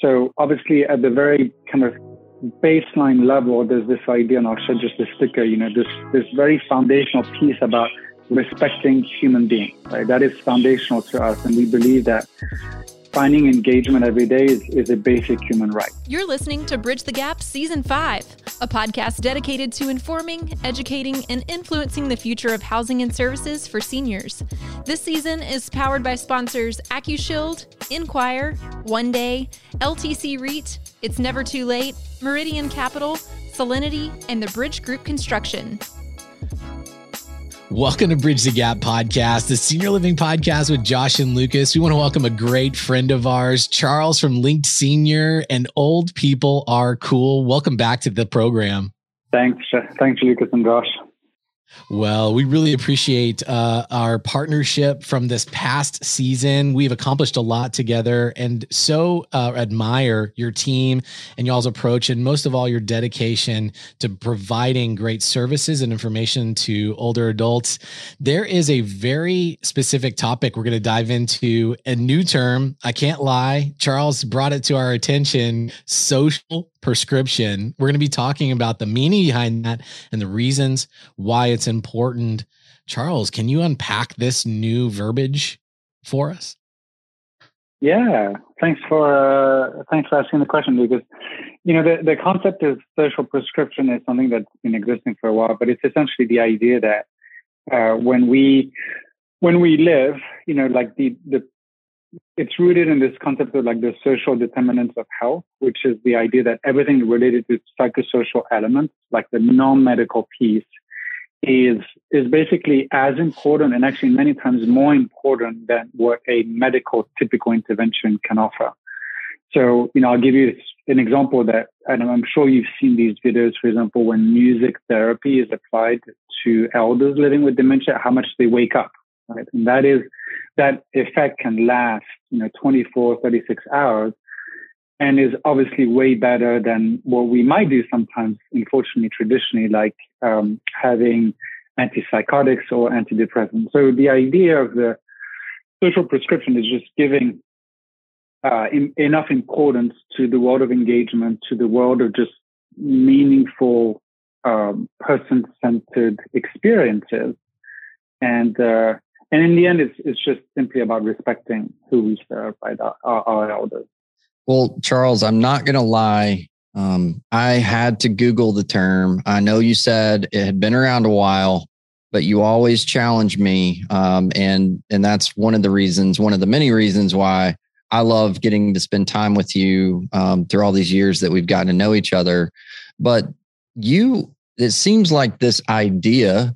So obviously at the very kind of baseline level, there's this idea, and I'll show just the sticker, you know, this, this very foundational piece about respecting human beings, right? That is foundational to us. And we believe that finding engagement every day is, is a basic human right. You're listening to Bridge the Gap Season 5, a podcast dedicated to informing, educating, and influencing the future of housing and services for seniors. This season is powered by sponsors AccuShield, Enquire, One Day, LTC REIT, It's Never Too Late, Meridian Capital, Solinity, and the Bridge Group Construction. Welcome to Bridge the Gap podcast, the senior living podcast with Josh and Lucas. We want to welcome a great friend of ours, Charles from Linked Senior, and Old People Are Cool. Welcome back to the program. Thanks. Uh, thanks, Lucas and Josh. Well, we really appreciate uh, our partnership from this past season. We've accomplished a lot together and so uh, admire your team and y'all's approach, and most of all, your dedication to providing great services and information to older adults. There is a very specific topic we're going to dive into, a new term. I can't lie. Charles brought it to our attention social prescription. We're going to be talking about the meaning behind that and the reasons why it's important. Charles, can you unpack this new verbiage for us? Yeah, thanks for uh, thanks for asking the question because you know the the concept of social prescription is something that's been existing for a while, but it's essentially the idea that uh, when we when we live, you know, like the the it's rooted in this concept of like the social determinants of health, which is the idea that everything related to psychosocial elements, like the non-medical piece, is is basically as important and actually many times more important than what a medical typical intervention can offer. So, you know, I'll give you an example that, and I'm sure you've seen these videos, for example, when music therapy is applied to elders living with dementia, how much they wake up, right? And that is that effect can last, you know, 24, 36 hours and is obviously way better than what we might do sometimes, unfortunately, traditionally, like um, having antipsychotics or antidepressants. So the idea of the social prescription is just giving uh, in, enough importance to the world of engagement, to the world of just meaningful, um, person-centered experiences, and uh, and in the end, it's it's just simply about respecting who we serve, right? Our, our elders. Well, Charles, I'm not going to lie. Um, I had to Google the term. I know you said it had been around a while, but you always challenge me, um, and and that's one of the reasons, one of the many reasons why I love getting to spend time with you um, through all these years that we've gotten to know each other. But you, it seems like this idea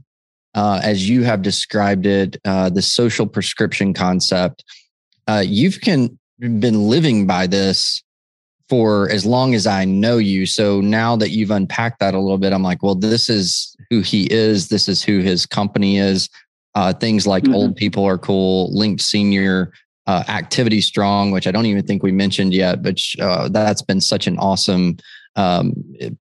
uh, as you have described it, uh, the social prescription concept. Uh, you've can, been living by this for as long as I know you. So now that you've unpacked that a little bit, I'm like, well, this is who he is. This is who his company is. Uh, things like mm-hmm. old people are cool, linked senior, uh, activity strong, which I don't even think we mentioned yet, but uh, that's been such an awesome um,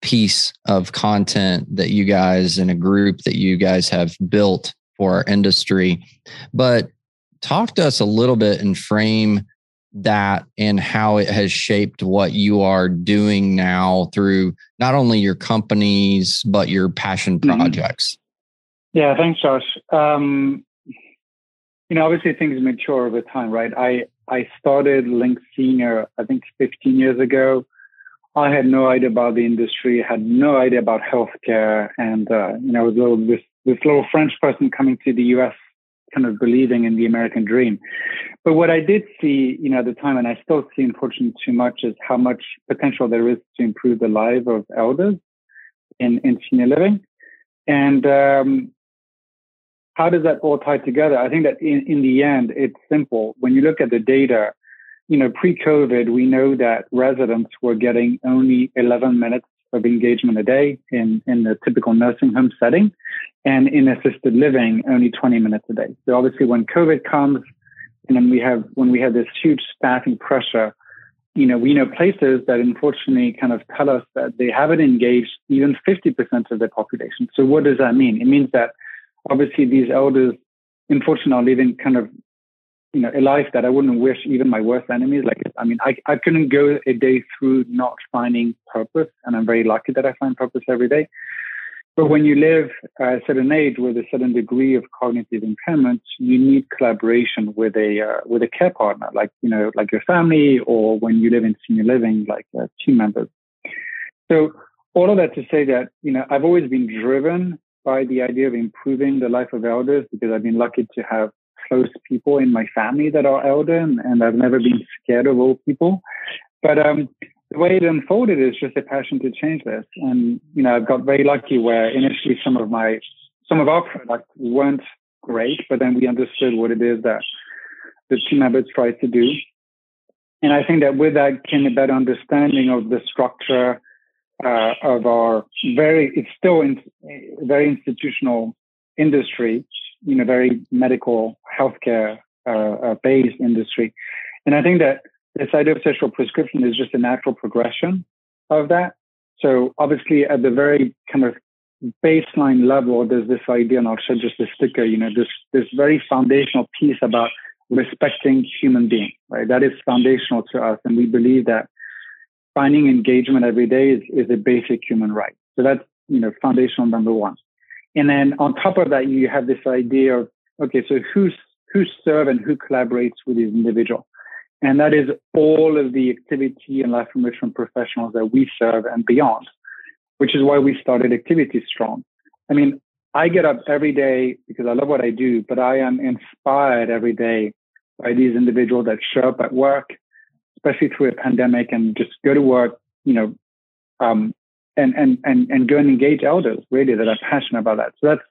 piece of content that you guys and a group that you guys have built for our industry. But talk to us a little bit and frame that and how it has shaped what you are doing now through not only your companies but your passion mm-hmm. projects. Yeah, thanks, Josh. Um, you know, obviously things mature over time, right? I I started Link Senior, I think, 15 years ago. I had no idea about the industry, had no idea about healthcare, and uh, you know, little, this this little French person coming to the U.S. kind of believing in the American dream. But what I did see, you know, at the time, and I still see, unfortunately, too much, is how much potential there is to improve the lives of elders in in senior living, and um, how does that all tie together? I think that in, in the end, it's simple. When you look at the data, you know, pre-COVID, we know that residents were getting only 11 minutes of engagement a day in, in the typical nursing home setting and in assisted living, only 20 minutes a day. So obviously when COVID comes and then we have, when we have this huge staffing pressure, you know, we know places that unfortunately kind of tell us that they haven't engaged even 50% of their population. So what does that mean? It means that obviously these elders, unfortunately, are living kind of you know, a life that I wouldn't wish even my worst enemies. Like, I mean, I, I couldn't go a day through not finding purpose. And I'm very lucky that I find purpose every day. But when you live at a certain age with a certain degree of cognitive impairment, you need collaboration with a uh, with a care partner, like you know, like your family, or when you live in senior living, like uh, team members. So all of that to say that you know, I've always been driven by the idea of improving the life of elders because I've been lucky to have close people in my family that are elder, and, and I've never been scared of old people. But um, the way it unfolded is just a passion to change this. And, you know, I've got very lucky where initially some of my, some of our products weren't great, but then we understood what it is that the team members tried to do. And I think that with that came a better understanding of the structure uh, of our very, it's still in, very institutional industry, you know, very medical healthcare uh, uh, based industry. And I think that this idea of social prescription is just a natural progression of that. So obviously at the very kind of baseline level, there's this idea, and I'll show just a sticker, you know, this, this very foundational piece about respecting human being, right? That is foundational to us. And we believe that finding engagement every day is, is a basic human right. So that's, you know, foundational number one. And then on top of that, you have this idea of, okay, so who's, who serve and who collaborates with this individual? And that is all of the activity and life enrichment professionals that we serve and beyond, which is why we started Activity Strong. I mean, I get up every day because I love what I do, but I am inspired every day by these individuals that show up at work, especially through a pandemic and just go to work, you know, um, and, and, and, and go and engage elders really that are passionate about that. So that's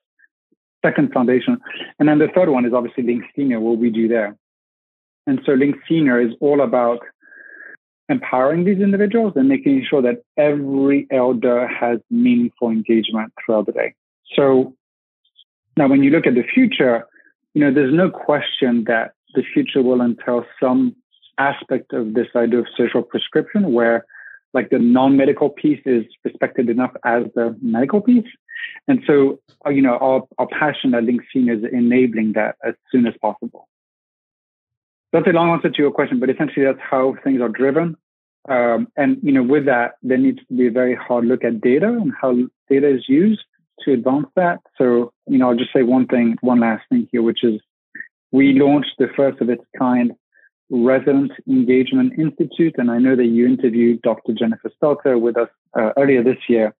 second foundation. And then the third one is obviously Link Senior, what we do there. And so Link Senior is all about empowering these individuals and making sure that every elder has meaningful engagement throughout the day. So now when you look at the future, you know, there's no question that the future will entail some aspect of this idea of social prescription where like the non-medical piece is respected enough as the medical piece. And so, uh, you know, our, our passion at Link Senior is enabling that as soon as possible that's a long answer to your question, but essentially that's how things are driven. Um, and you know, with that, there needs to be a very hard look at data and how data is used to advance that. So, you know, I'll just say one thing, one last thing here, which is we launched the first of its kind Resident Engagement Institute, and I know that you interviewed Dr. Jennifer Stelter with us uh, earlier this year.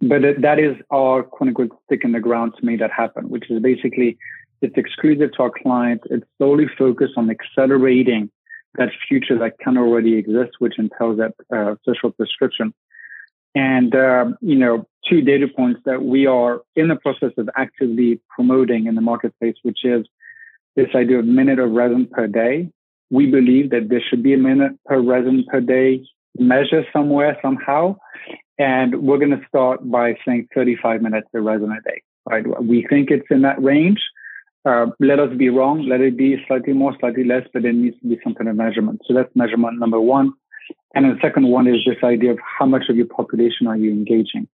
But that is our quote unquote stick in the ground to make that happen, which is basically it's exclusive to our clients. It's solely focused on accelerating that future that can already exist, which entails that uh, social prescription. And, uh, you know, two data points that we are in the process of actively promoting in the marketplace, which is this idea of minute of resident per day. We believe that there should be a minute per resident per day measure somewhere, somehow. And we're going to start by saying 35 minutes per resident a day, right? We think it's in that range. Uh, let us be wrong. Let it be slightly more, slightly less, but there needs to be some kind of measurement. So that's measurement number one. And the second one is this idea of how much of your population are you engaging?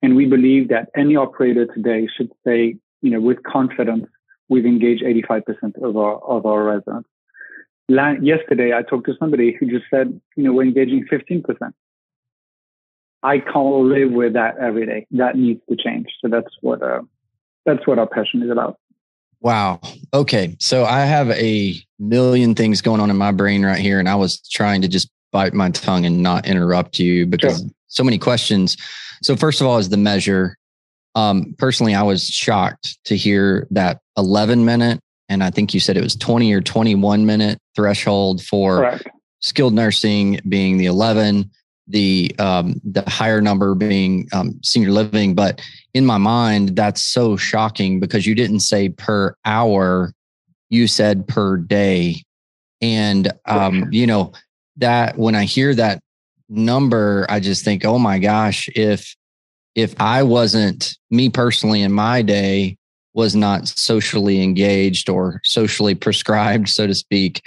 And we believe that any operator today should say, you know, with confidence, we've engaged 85% of our, of our residents. yesterday, I talked to somebody who just said, you know, we're engaging 15%. I can't live with that every day. That needs to change. So that's what, uh, that's what our passion is about. Wow. Okay. So I have a million things going on in my brain right here, and I was trying to just bite my tongue and not interrupt you because sure. so many questions. So first of all, is the measure. Um, personally, I was shocked to hear that 11 minute, and I think you said it was 20 or 21 minute threshold for Correct. skilled nursing being the 11 the um, the higher number being um, senior living. But in my mind, that's so shocking because you didn't say per hour, you said per day, and um, you know that when I hear that number, I just think, oh my gosh, if if I wasn't me personally in my day was not socially engaged or socially prescribed, so to speak.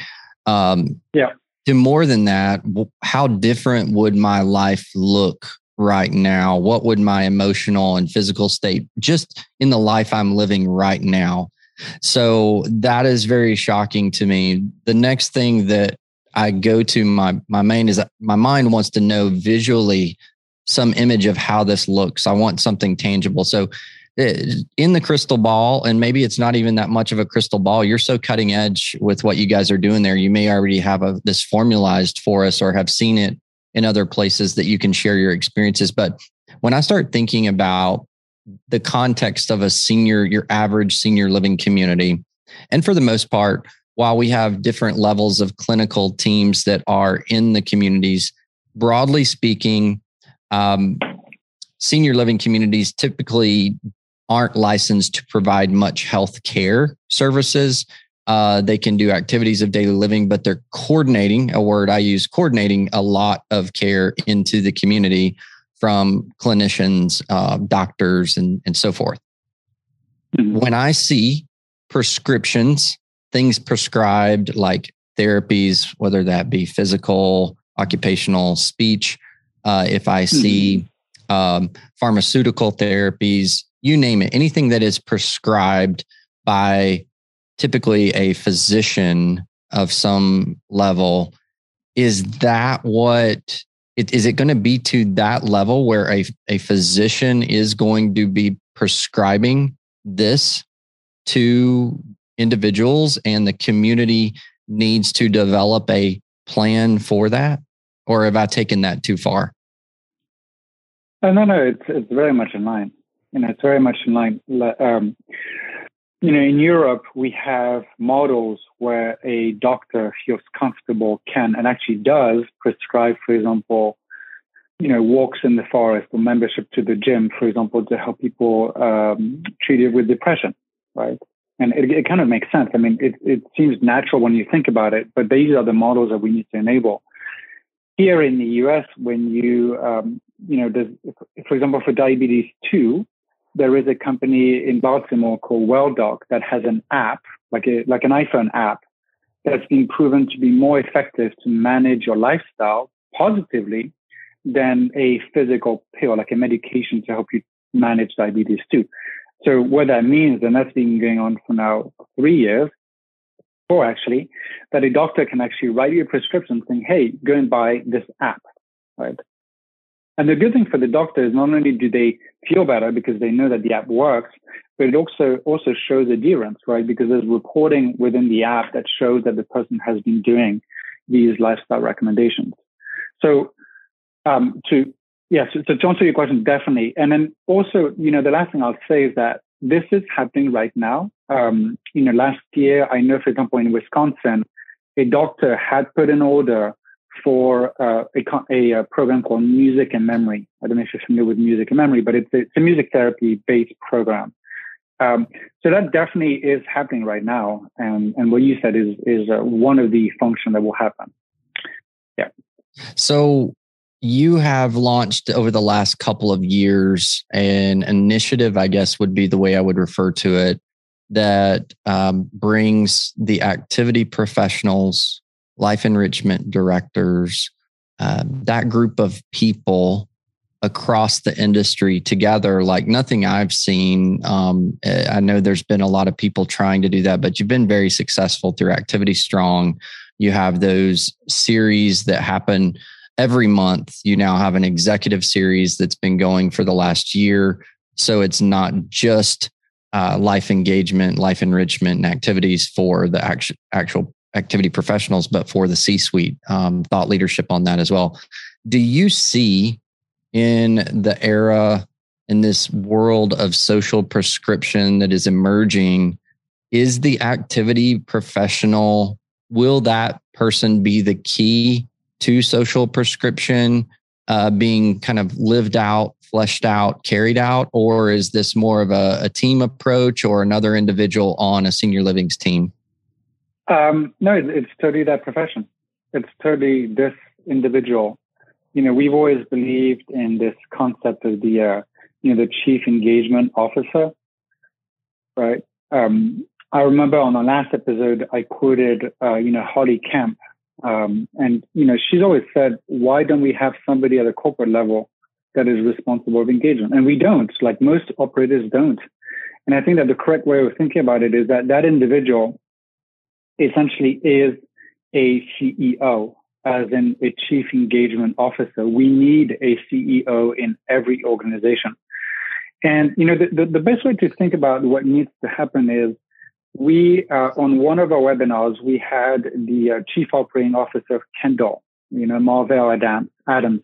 Um, yeah to more than that, how different would my life look right now? What would my emotional and physical state, just in the life I'm living right now, So that is very shocking to me. The next thing that I go to my my main is my mind wants to know visually some image of how this looks. I want something tangible. So eh, in the crystal ball, and maybe it's not even that much of a crystal ball. You're so cutting edge with what you guys are doing there. You may already have a, this formalized for us or have seen it in other places that you can share your experiences. But when I start thinking about the context of a senior, your average senior living community, and for the most part, while we have different levels of clinical teams that are in the communities, broadly speaking, um, senior living communities typically aren't licensed to provide much health care services. Uh, they can do activities of daily living, but they're coordinating a word I use coordinating a lot of care into the community from clinicians, uh, doctors, and, and so forth. Mm-hmm. When I see prescriptions, things prescribed like therapies, whether that be physical, occupational, speech, uh, if I see mm-hmm. um, pharmaceutical therapies, you name it, anything that is prescribed by typically a physician of some level, is that what it, is it going to be to that level where a, a physician is going to be prescribing this to individuals and the community needs to develop a plan for that? Or have I taken that too far? Oh, no, no, it's, it's very much in line. You know, it's very much in line. Um, you know, in Europe, we have models where a doctor feels comfortable, can, and actually does prescribe, for example, you know, walks in the forest or membership to the gym, for example, to help people um, treated with depression, right? And it, it, kind of makes sense. I mean, it, it seems natural when you think about it, but these are the models that we need to enable. Here in the US, when you, um, you know, for example, for diabetes 2, there is a company in Baltimore called WellDoc that has an app, like a like an iPhone app, that's been proven to be more effective to manage your lifestyle positively than a physical pill, like a medication to help you manage diabetes too. So what that means, and that's been going on for now three years, four actually, that a doctor can actually write you a prescription saying, hey, go and buy this app, right? And the good thing for the doctor is not only do they feel better because they know that the app works, but it also also shows adherence, right? Because there's reporting within the app that shows that the person has been doing these lifestyle recommendations. So um, to yes, yeah, so, so to answer your question, definitely. And then also, you know, the last thing I'll say is that this is happening right now. Um, you know, last year, I know, for example, in Wisconsin, a doctor had put an order for uh, a, a, program called Music and Memory. I don't know if you're familiar with Music and Memory, but it's a, it's a music therapy based program. Um, so that definitely is happening right now, and and what you said is is uh, one of the functions that will happen. Yeah. So you have launched over the last couple of years an initiative, I guess would be the way I would refer to it, that um, brings the activity professionals life enrichment directors, uh, that group of people across the industry together like nothing I've seen. Um, eh, I know there's been a lot of people trying to do that, but you've been very successful through Activity Strong. You have those series that happen every month. You now have an executive series that's been going for the last year. So it's not just uh, life engagement, life enrichment, and activities for the actual actual activity professionals, but for the C suite, um, thought leadership on that as well. Do you see in the era, in this world of social prescription that is emerging, is the activity professional, will that person be the key to social prescription uh, being kind of lived out, fleshed out, carried out? Or is this more of a, a team approach or another individual on a senior livings team? Um, no, it's totally that profession. It's totally this individual. You know, we've always believed in this concept of the, uh, you know, the chief engagement officer, right? Um, I remember on the last episode, I quoted, uh, you know, Holly Kemp, um, and you know, she's always said, "Why don't we have somebody at a corporate level that is responsible of engagement?" And we don't. Like most operators don't. And I think that the correct way of thinking about it is that that individual essentially is a CEO, as in a chief engagement officer. We need a CEO in every organization. And you know, the, the, the best way to think about what needs to happen is we uh, on one of our webinars we had the uh, chief operating officer of Kendal, you know, Marvell Adams, Adams,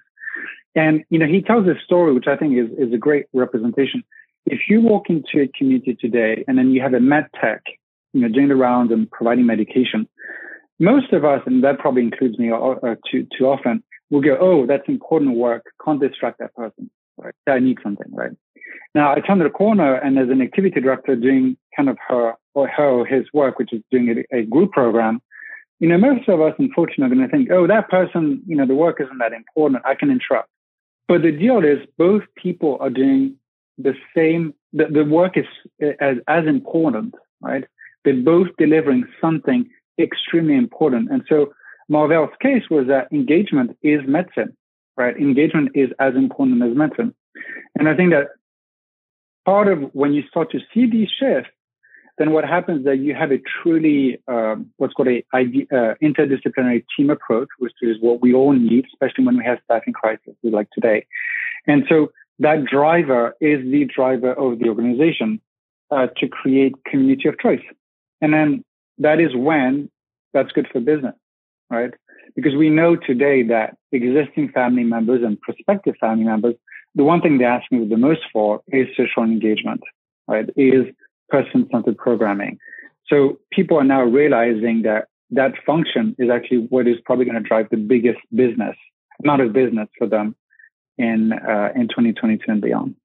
and you know he tells this story which I think is is a great representation. If you walk into a community today and then you have a med tech, you know, doing the rounds and providing medication, most of us, and that probably includes me uh, uh too too often, will go, "Oh, that's important work. Can't distract that person. Right? I need something, right?" Now I turn the corner and there's an activity director doing kind of her or her or his work, which is doing a, a group program. You know, most of us, unfortunately, are going to think, oh, that person, you know, the work isn't that important. I can interrupt. But the deal is both people are doing the same, the, the work is as, as important, right? They're both delivering something extremely important. And so Marvell's case was that engagement is medicine, right? Engagement is as important as medicine. And I think that part of when you start to see these shifts, then what happens is that you have a truly um, what's called a uh, interdisciplinary team approach, which is what we all need, especially when we have staffing crises like today. And so that driver is the driver of the organization uh, to create community of choice. And then that is when that's good for business, right? Because we know today that existing family members and prospective family members the one thing they ask me the most for is social engagement, right? Is person-centered programming. So people are now realizing that that function is actually what is probably going to drive the biggest business, amount of business for them in uh, in 2022 and beyond.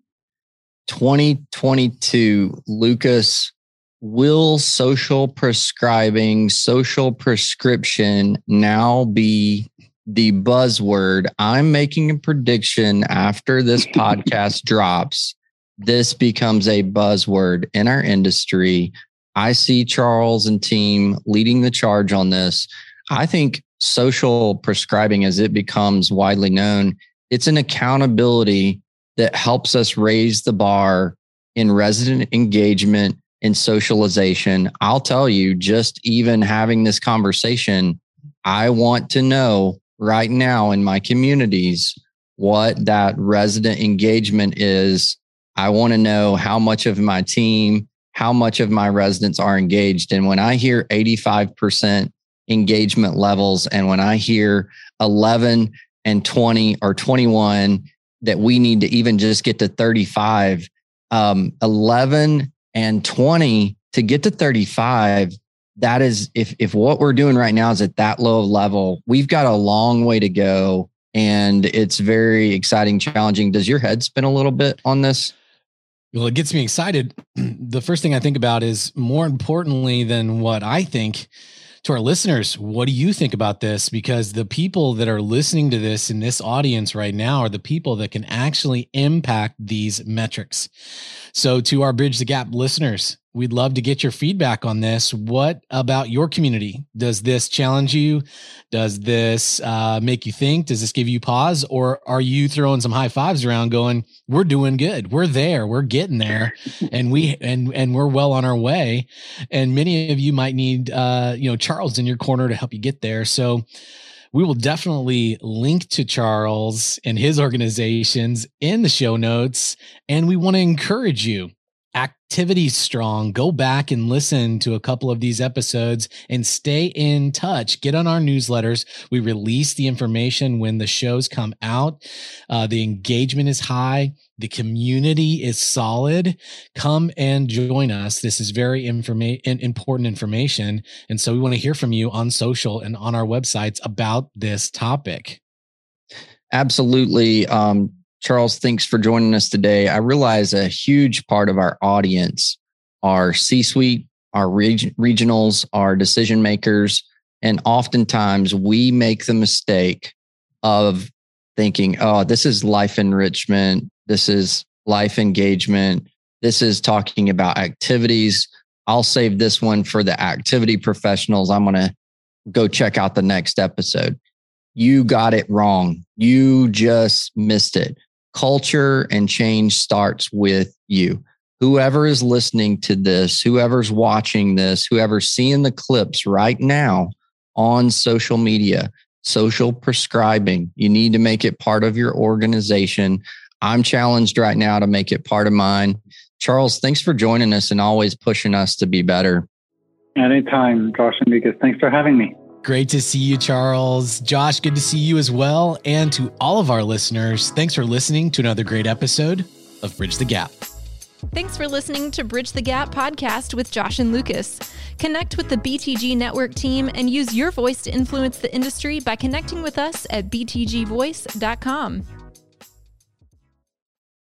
2022, Lucas, will social prescribing, social prescription now be the buzzword. I'm making a prediction after this podcast drops. This becomes a buzzword in our industry. I see Charles and team leading the charge on this. I think social prescribing, as it becomes widely known, it's an accountability that helps us raise the bar in resident engagement and socialization. I'll tell you, just even having this conversation, I want to know right now in my communities what that resident engagement is. I want to know how much of my team, how much of my residents are engaged. And when I hear 85% engagement levels, and when I hear 11 and 20 or 21, that we need to even just get to 35, um, 11 and 20 to get to 35 that is if if what we're doing right now is at that low level, we've got a long way to go and it's very exciting, challenging. Does your head spin a little bit on this? Well, it gets me excited. The first thing I think about is more importantly than what I think to our listeners, what do you think about this? Because the people that are listening to this in this audience right now are the people that can actually impact these metrics. So, to our Bridge the Gap listeners, We'd love to get your feedback on this. What about your community? Does this challenge you? Does this uh, make you think? Does this give you pause? Or are you throwing some high fives around going, we're doing good. We're there. We're getting there. and we, and, and we're well on our way. And many of you might need, uh, you know, Charles in your corner to help you get there. So, we will definitely link to Charles and his organizations in the show notes. And we want to encourage you activity strong go back and listen to a couple of these episodes and stay in touch. Get on our newsletters. We release the information when the shows come out. Uh, the engagement is high. The community is solid. Come and join us. This is very informa- important information. And so we want to hear from you on social and on our websites about this topic. Absolutely. Um, Charles, thanks for joining us today. I realize a huge part of our audience are C suite, our reg- regionals, our decision makers. And oftentimes we make the mistake of thinking, oh, this is life enrichment. This is life engagement. This is talking about activities. I'll save this one for the activity professionals. I'm going to go check out the next episode. You got it wrong. You just missed it culture and change starts with you. whoever is listening to this, whoever's watching this, whoever's seeing the clips right now on social media, social prescribing, you need to make it part of your organization. I'm challenged right now to make it part of mine. Charles, thanks for joining us and always pushing us to be better. Anytime, Josh and Lucas. Thanks for having me. Great to see you, Charles. Josh, good to see you as well. And to all of our listeners, thanks for listening to another great episode of Bridge the Gap. Thanks for listening to Bridge the Gap podcast with Josh and Lucas. Connect with the BTG Network team and use your voice to influence the industry by connecting with us at btgvoice.com.